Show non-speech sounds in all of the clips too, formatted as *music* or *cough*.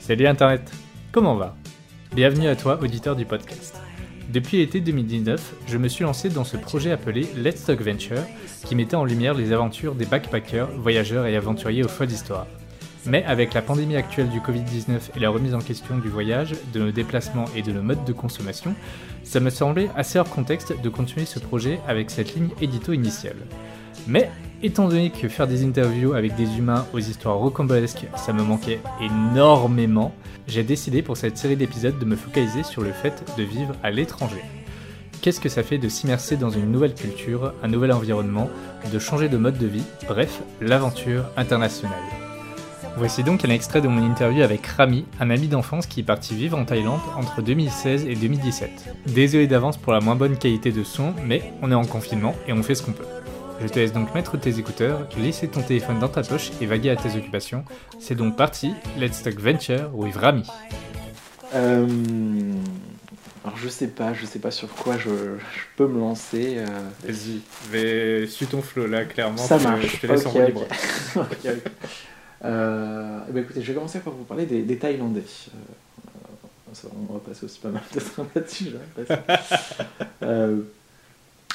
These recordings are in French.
Salut Internet, comment va? Bienvenue à toi, auditeur du podcast. Depuis l'été 2019, je me suis lancé dans ce projet appelé Let's Talk Venture, qui mettait en lumière les aventures des backpackers, voyageurs et aventuriers aux folles histoires. Mais avec la pandémie actuelle du Covid-19 et la remise en question du voyage, de nos déplacements et de nos modes de consommation, ça me semblait assez hors contexte de continuer ce projet avec cette ligne édito initiale. Mais étant donné que faire des interviews avec des humains aux histoires rocambolesques, ça me manquait énormément, j'ai décidé pour cette série d'épisodes de me focaliser sur le fait de vivre à l'étranger. Qu'est-ce que ça fait de s'immerser dans une nouvelle culture, un nouvel environnement, de changer de mode de vie, bref, l'aventure internationale? Voici donc un extrait de mon interview avec Rami, un ami d'enfance qui est parti vivre en Thaïlande entre 2016 et 2017. Désolé d'avance pour la moins bonne qualité de son, mais on est en confinement et on fait ce qu'on peut. Je te laisse donc mettre tes écouteurs, laisser ton téléphone dans ta poche et vaguer à tes occupations. C'est donc parti, Let's Talk Venture with Rami. Euh, alors je sais pas, je sais pas sur quoi je, je peux me lancer. euh. Vas-y, vais... suis ton flow là, clairement. Ça je- marche. Je te laisse en Ok, roue ok. libre. *laughs* Ok, ok. Euh, eh ben, écoutez, je vais commencer par vous parler des, des Thaïlandais. Euh, ça, on va passer aussi pas mal de temps là-dessus. j'ai l'impression. *laughs*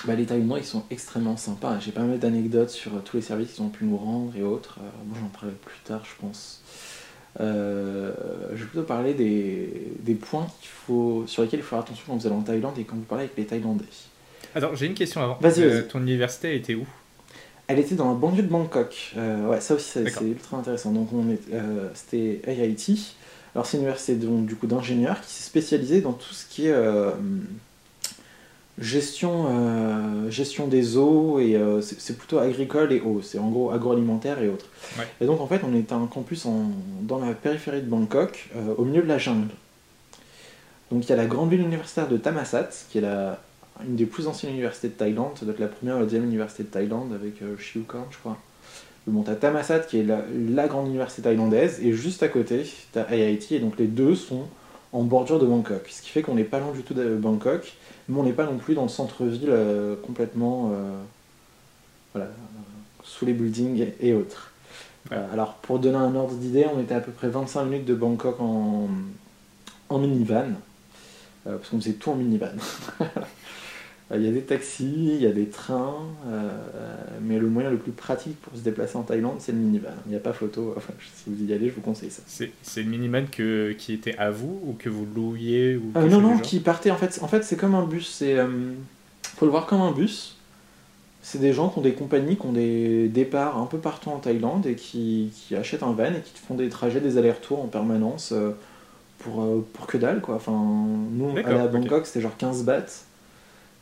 Bah, les Thaïlandais, ils sont extrêmement sympas. J'ai pas mal d'anecdotes sur euh, tous les services qu'ils ont pu nous rendre et autres. Euh, moi, j'en parlerai plus tard, je pense. Euh, je vais plutôt parler des, des points qu'il faut, sur lesquels il faut faire attention quand vous allez en Thaïlande et quand vous parlez avec les Thaïlandais. Attends, j'ai une question avant. Vas-y, Euh, vas-y. ton université était où? Elle était dans la banlieue de Bangkok. Euh, ouais, ça aussi, c'est ultra intéressant. Donc, c'était AIT. Alors, c'est une université donc, du coup d'ingénieurs qui s'est spécialisée dans tout ce qui est gestion, euh, gestion des eaux et euh, c'est plutôt agricole et eau. C'est en gros agroalimentaire et autres. Ouais. Et donc, en fait, on est un campus en- dans la périphérie de Bangkok, euh, au milieu de la jungle. Donc, il y a la grande ville universitaire de Thammasat, qui est la, une des plus anciennes universités de Thaïlande, ça doit être la première ou la deuxième université de Thaïlande avec Chiukorn, je crois. Bon, t'as Thammasat qui est la, la grande université thaïlandaise, et juste à côté, t'as IIT, et donc les deux sont en bordure de Bangkok. Ce qui fait qu'on n'est pas loin du tout de Bangkok, mais on n'est pas non plus dans le centre-ville euh, complètement euh, voilà, sous les buildings et, et autres. Ouais. Euh, alors, pour donner un ordre d'idée, on était à peu près 25 minutes de Bangkok en, en minivan, parce qu'on faisait tout en minivan. *laughs* Euh, Il y a des taxis, il y a des trains, euh, mais le moyen le plus pratique pour se déplacer en Thaïlande, c'est le minivan. Il n'y a pas photo. *laughs* Enfin, si vous y allez, je vous conseille ça. C'est le miniman que, qui était à vous ou que vous louiez ou Euh, non, non, qui partait. En fait, en fait c'est comme un bus. C'est, euh, faut le voir comme un bus. C'est des gens qui ont des compagnies, qui ont des départs un peu partout en Thaïlande et qui, qui achètent un van et qui font des trajets, des allers-retours en permanence euh, pour, euh, pour que dalle, quoi. Enfin, nous, à ok. Bangkok, c'était genre 15 bahts.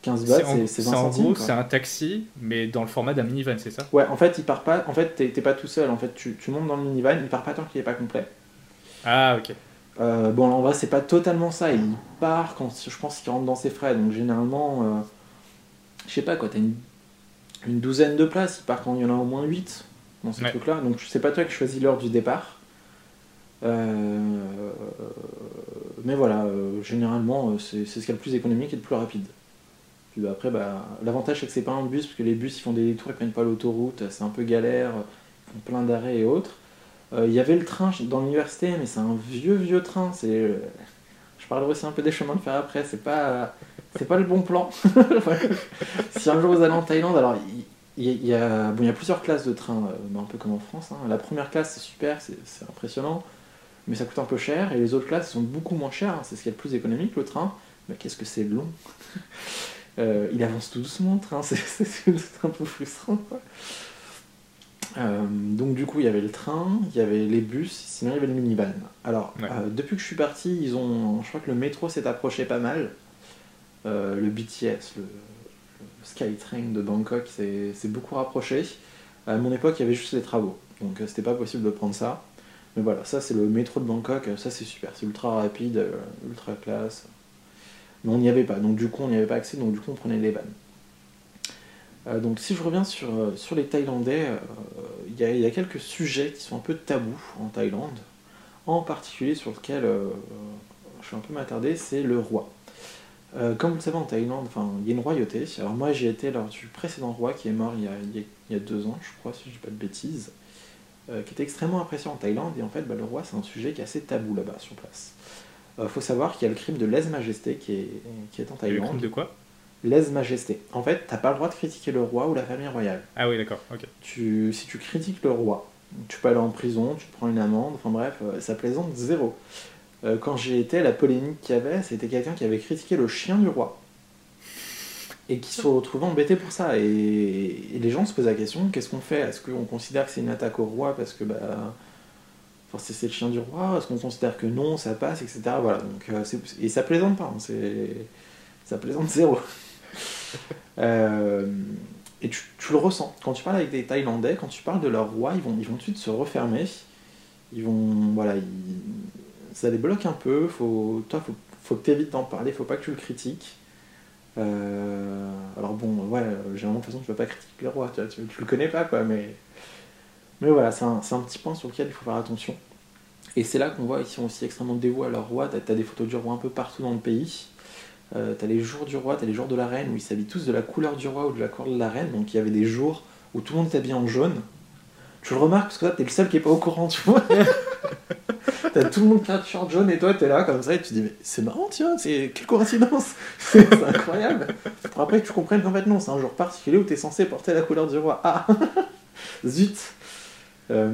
15 bahts, C'est en, c'est- c'est 20 c'est en centimes. gros, c'est un taxi, mais dans le format d'un minivan, c'est ça? Ouais, en fait, il part pas. En fait, t'es pas tout seul. En fait, tu, tu montes dans le minivan, il part pas tant qu'il est pas complet. Ah, ok. Euh, bon, en vrai, c'est pas totalement ça. Il part quand je pense qu'il rentre dans ses frais. Donc, généralement, euh, je sais pas quoi, t'as une, une douzaine de places. Il part quand il y en a au moins 8 dans ce Ouais. truc-là. Donc, c'est pas toi qui choisis l'heure du départ. Euh, mais voilà, euh, généralement, c'est ce qui est le plus économique et le plus rapide. Après, bah, l'avantage c'est que c'est pas un bus, parce que les bus ils font des détours, ils prennent pas l'autoroute, c'est un peu galère, ils font plein d'arrêts et autres. Euh, Il y avait le train dans l'université, mais c'est un vieux vieux train. Euh, je parlerai aussi un peu des chemins de fer après. C'est pas, c'est pas le bon plan. *laughs* si un jour vous allez en Thaïlande, alors il y, a- plusieurs classes de train, euh, bah, un peu comme en France. hein. La première classe c'est super, c'est c'est impressionnant, mais ça coûte un peu cher. Et les autres classes sont beaucoup moins chères. hein. C'est ce qui est le plus économique le train. Mais qu'est-ce que c'est long Euh, Il avance tout doucement le train. *laughs* C'est un peu frustrant. quoi. Euh, donc du coup, il y avait le train, il y avait les bus, sinon il y avait le minivan. Alors, Ouais. euh, depuis que je suis parti, ils ont, je crois que le métro s'est approché pas mal. Le BTS, le, le Skytrain de Bangkok, s'est beaucoup rapproché. À mon époque, il y avait juste les travaux, donc c'était pas possible de prendre ça. Mais voilà, ça c'est le métro de Bangkok, ça c'est super, c'est ultra rapide, ultra classe. Mais on n'y avait pas, donc du coup on n'y avait pas accès, donc du coup on prenait les vannes. Euh, donc si je reviens sur, euh, les Thaïlandais, euh, il y, a- quelques sujets qui sont un peu tabous en Thaïlande, en particulier sur lequel je suis un peu m'attarder, c'est le roi. Comme vous le savez en Thaïlande, il y a une royauté. Alors moi j'y étais lors du précédent roi qui est mort il y a, il y a- deux ans, je crois, si je dis pas de bêtises. qui était extrêmement apprécié en Thaïlande. Et en fait, bah, le roi, c'est un sujet qui est assez tabou là-bas sur place. Il faut savoir qu'il y a le crime de lèse-majesté qui est, qui est en Le Thaïlande. crime de quoi? Lèse-majesté. En fait, t'as pas le droit de critiquer le roi ou la famille royale. Ah oui, d'accord, ok. Tu, si tu critiques le roi, tu peux aller en prison, tu te prends une amende, enfin bref, euh, ça plaisante zéro. Euh, quand j'y étais, la polémique qu'il y avait, c'était quelqu'un qui avait critiqué le chien du roi. Et qui se retrouvait embêté pour ça. Et, et les gens se posent la question, qu'est-ce qu'on fait? Est-ce qu'on considère que c'est une attaque au roi parce que bah, c'est c'est le chien du roi Est-ce qu'on considère que non, ça passe, etc. Voilà, donc, euh, et ça plaisante pas, hein, c'est- ça plaisante zéro. *laughs* Euh, et tu, tu le ressens. Quand tu parles avec des Thaïlandais, quand tu parles de leur roi, ils vont, ils vont tout de suite se refermer. Ils vont. Voilà, ils- ça les bloque un peu. Faut, toi, faut, faut que tu évites d'en parler, faut pas que tu le critiques. Euh, alors bon, ouais, généralement, de toute façon, tu vas pas critiquer le roi, tu, tu, tu le connais pas, quoi, mais. Mais voilà, c'est un, petit point sur lequel il faut faire attention. Et c'est là qu'on voit qu'ils sont aussi extrêmement dévoués à leur roi. T'as as des photos du roi un peu partout dans le pays. Euh, t'as les jours du roi, t'as les jours de la reine où ils s'habillent tous de la couleur du roi ou de la couleur de la reine. Donc il y avait des jours où tout le monde est habillé en jaune. Tu le remarques parce que toi t'es le seul qui est pas au courant, tu vois. *laughs* t'as tout le monde qui a jaune et toi t'es là comme ça et tu te dis mais c'est marrant tiens, c'est quelle coïncidence, *laughs* c'est incroyable. Après que tu comprennes qu'en fait non, c'est un jour particulier où t'es censé porter la couleur du roi. Ah *laughs* zut. Euh,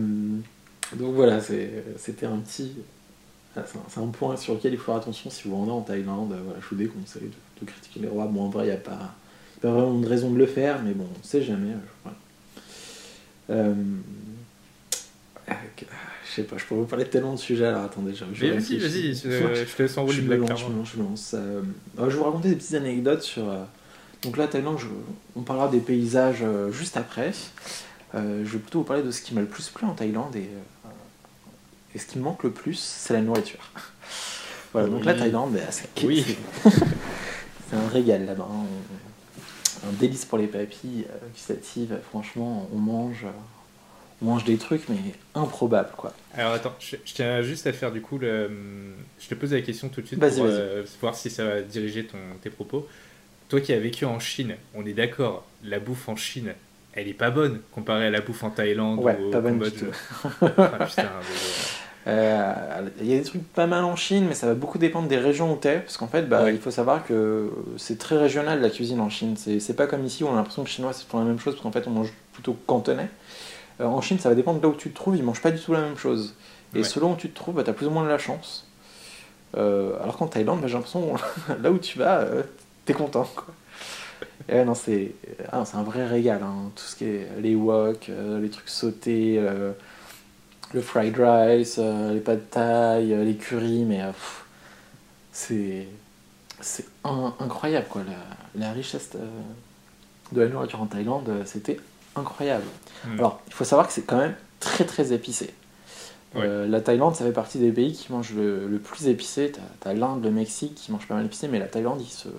donc voilà, c'était un petit, ah, c'est un- point sur lequel il faut faire attention si vous rendez en Thaïlande. Voilà, je vous déconseille de, de critiquer les rois. Bon, en vrai, il n'y a pas, y a pas vraiment de raison de le faire, mais bon, on sait jamais. euh, voilà. Euh, euh, je sais pas, je pourrais vous parler de tellement de sujets, alors attendez, je, Mais vas-y, vas-y, je, *laughs* te laisse enrouler blague, lance, je lance, je lance. Euh, euh, je vais vous raconter des petites anecdotes sur. euh, donc là, Thaïlande, je- on parlera des paysages juste après. Euh, je vais plutôt vous parler de ce qui m'a le plus plu en Thaïlande et, euh, et ce qui me manque le plus, c'est la nourriture. *laughs* Voilà, donc la. Thaïlande, bah, *laughs* c'est Oui. un régal là-bas. hein. On- Un délice pour les papilles euh, gustatives. Franchement, on mange, on mange des trucs, mais improbables quoi. Alors attends, je, je tiens juste à faire du coup le. Je te pose la question tout de suite pour euh, voir si ça va diriger ton, tes propos. Toi qui as vécu en Chine, on est d'accord, la bouffe en Chine, elle est pas bonne comparée à la bouffe en Thaïlande Ouais, ou au pas bonne Cambodge. tout. Ah, putain, mais, Euh, Il y a des trucs pas mal en Chine, mais ça va beaucoup dépendre des régions où t'es, parce qu'en fait, bah, Ouais. il faut savoir que c'est très régional la cuisine en Chine. C'est pas comme ici où on a l'impression que les Chinois c'est font la même chose, parce qu'en fait on mange plutôt cantonais. Euh, en Chine, ça va dépendre de là où tu te trouves, ils mangent pas du tout la même chose. Et Ouais. selon où tu te trouves, bah, t'as plus ou moins de la chance. Euh, alors qu'en Thaïlande, bah, j'ai l'impression, *laughs* là où tu vas, t'es content. Quoi. Et non, c'est ah, c'est un vrai régal. hein. Tout ce qui est les wok, euh, les trucs sautés, euh, le fried rice, euh, les pâtes thaï, euh, les curries, mais euh, c'est c'est in- incroyable quoi. La, la richesse euh, de la nourriture en Thaïlande, euh, c'était incroyable. Hmm. Alors, il faut savoir que c'est quand même très très épicé. Ouais. Euh, la Thaïlande, ça fait partie des pays qui mangent le, le plus épicé. T'as as, l'Inde, le Mexique qui mangent pas mal épicé, mais la Thaïlande, ils se, ah,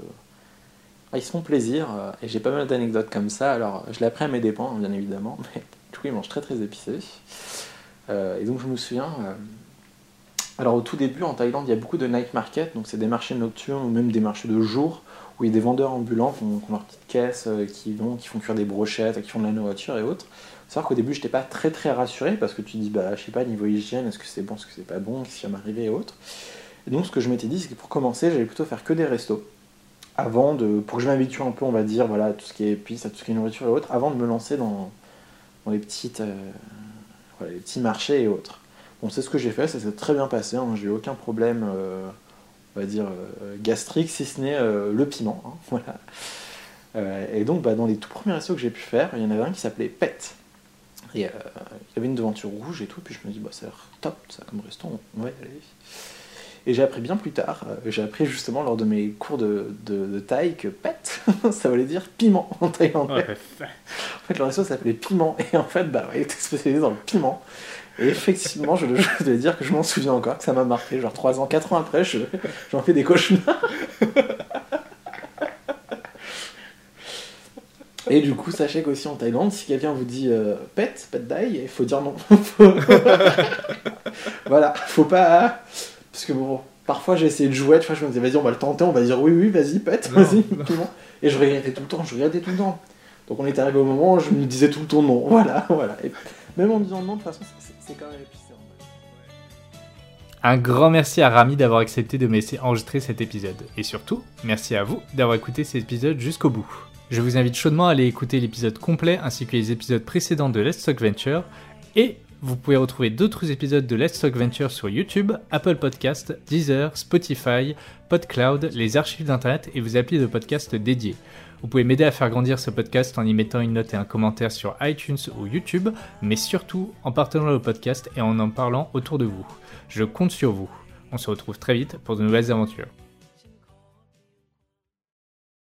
ils se font plaisir. euh, et j'ai pas mal d'anecdotes comme ça. Alors, je l'ai appris à mes dépens, bien évidemment, *laughs* mais du coup, ils mangent très très épicé. Euh, et donc, je me souviens. euh, alors, au tout début, en Thaïlande, il y a beaucoup de night market, donc c'est des marchés nocturnes ou même des marchés de jour où il y a des vendeurs ambulants qui ont, qui ont leur petite caisse, qui vont, qui font cuire des brochettes, qui font de la nourriture et autres. Faut savoir qu'au début, j'étais pas très très rassuré parce que tu dis, bah, je sais pas, niveau hygiène, est-ce que c'est bon, est-ce que c'est pas bon, qu'est-ce qui va m'arriver et autres. Et donc, ce que je m'étais dit, c'est que pour commencer, j'allais plutôt faire que des restos. Avant de, pour que je m'habitue un peu, on va dire, voilà, tout ce qui est épices, à tout ce qui est nourriture et autres, avant de me lancer dans, dans les, petites, euh, les petits marchés et autres. Bon, c'est ce que j'ai fait, ça s'est très bien passé, hein, j'ai eu aucun problème, euh, on va dire, euh, gastrique, si ce n'est le piment. hein, *laughs* et donc, bah, dans les tout premiers restos que j'ai pu faire, il y en avait un qui s'appelait Pet. Et il y avait une devanture rouge et tout, puis je me dis, bah, ça a l'air top, ça, comme resto, on va y aller. Et j'ai appris bien plus tard, euh, j'ai appris justement lors de mes cours de, de, de thaï que Pet, *laughs* ça voulait dire piment en thaïlandais. Ouais, En fait, le resto s'appelait Piment. Et en fait, bah, il était spécialisé dans le piment. Et effectivement, je, *laughs* je dois dire que je m'en souviens encore, que ça m'a marqué. Genre 3 ans, 4 ans après, je- j'en fais des cauchemars. Et du coup, sachez qu'aussi en Thaïlande, si quelqu'un vous dit euh, pet, pet dai, il faut dire non. *laughs* Voilà, faut pas. Parce que bon, parfois j'ai essayé de jouer, tu vois, je me disais, vas-y, on va le tenter, on va dire oui, oui, vas-y, Non, vas-y, non. piment. Et je regrettais tout le temps, je regrettais tout le temps. Donc on est arrivé au moment où je me disais tout le temps non. *laughs* Voilà, voilà. Et Même en disant non, de toute façon, c'est quand même épicé. Un grand merci à Rami d'avoir accepté de me laisser enregistrer cet épisode. Et surtout, merci à vous d'avoir écouté cet épisode jusqu'au bout. Je vous invite chaudement à aller écouter l'épisode complet ainsi que les épisodes précédents de Let's Talk Venture. Et vous pouvez retrouver d'autres épisodes de Let's Talk Venture sur YouTube, Apple Podcast, Deezer, Spotify, PodCloud, les archives d'internet et vos applis de podcast dédiés. Vous pouvez m'aider à faire grandir ce podcast en y mettant une note et un commentaire sur iTunes ou YouTube, mais surtout en partageant le podcast et en en parlant autour de vous. Je compte sur vous. On se retrouve très vite pour de nouvelles aventures.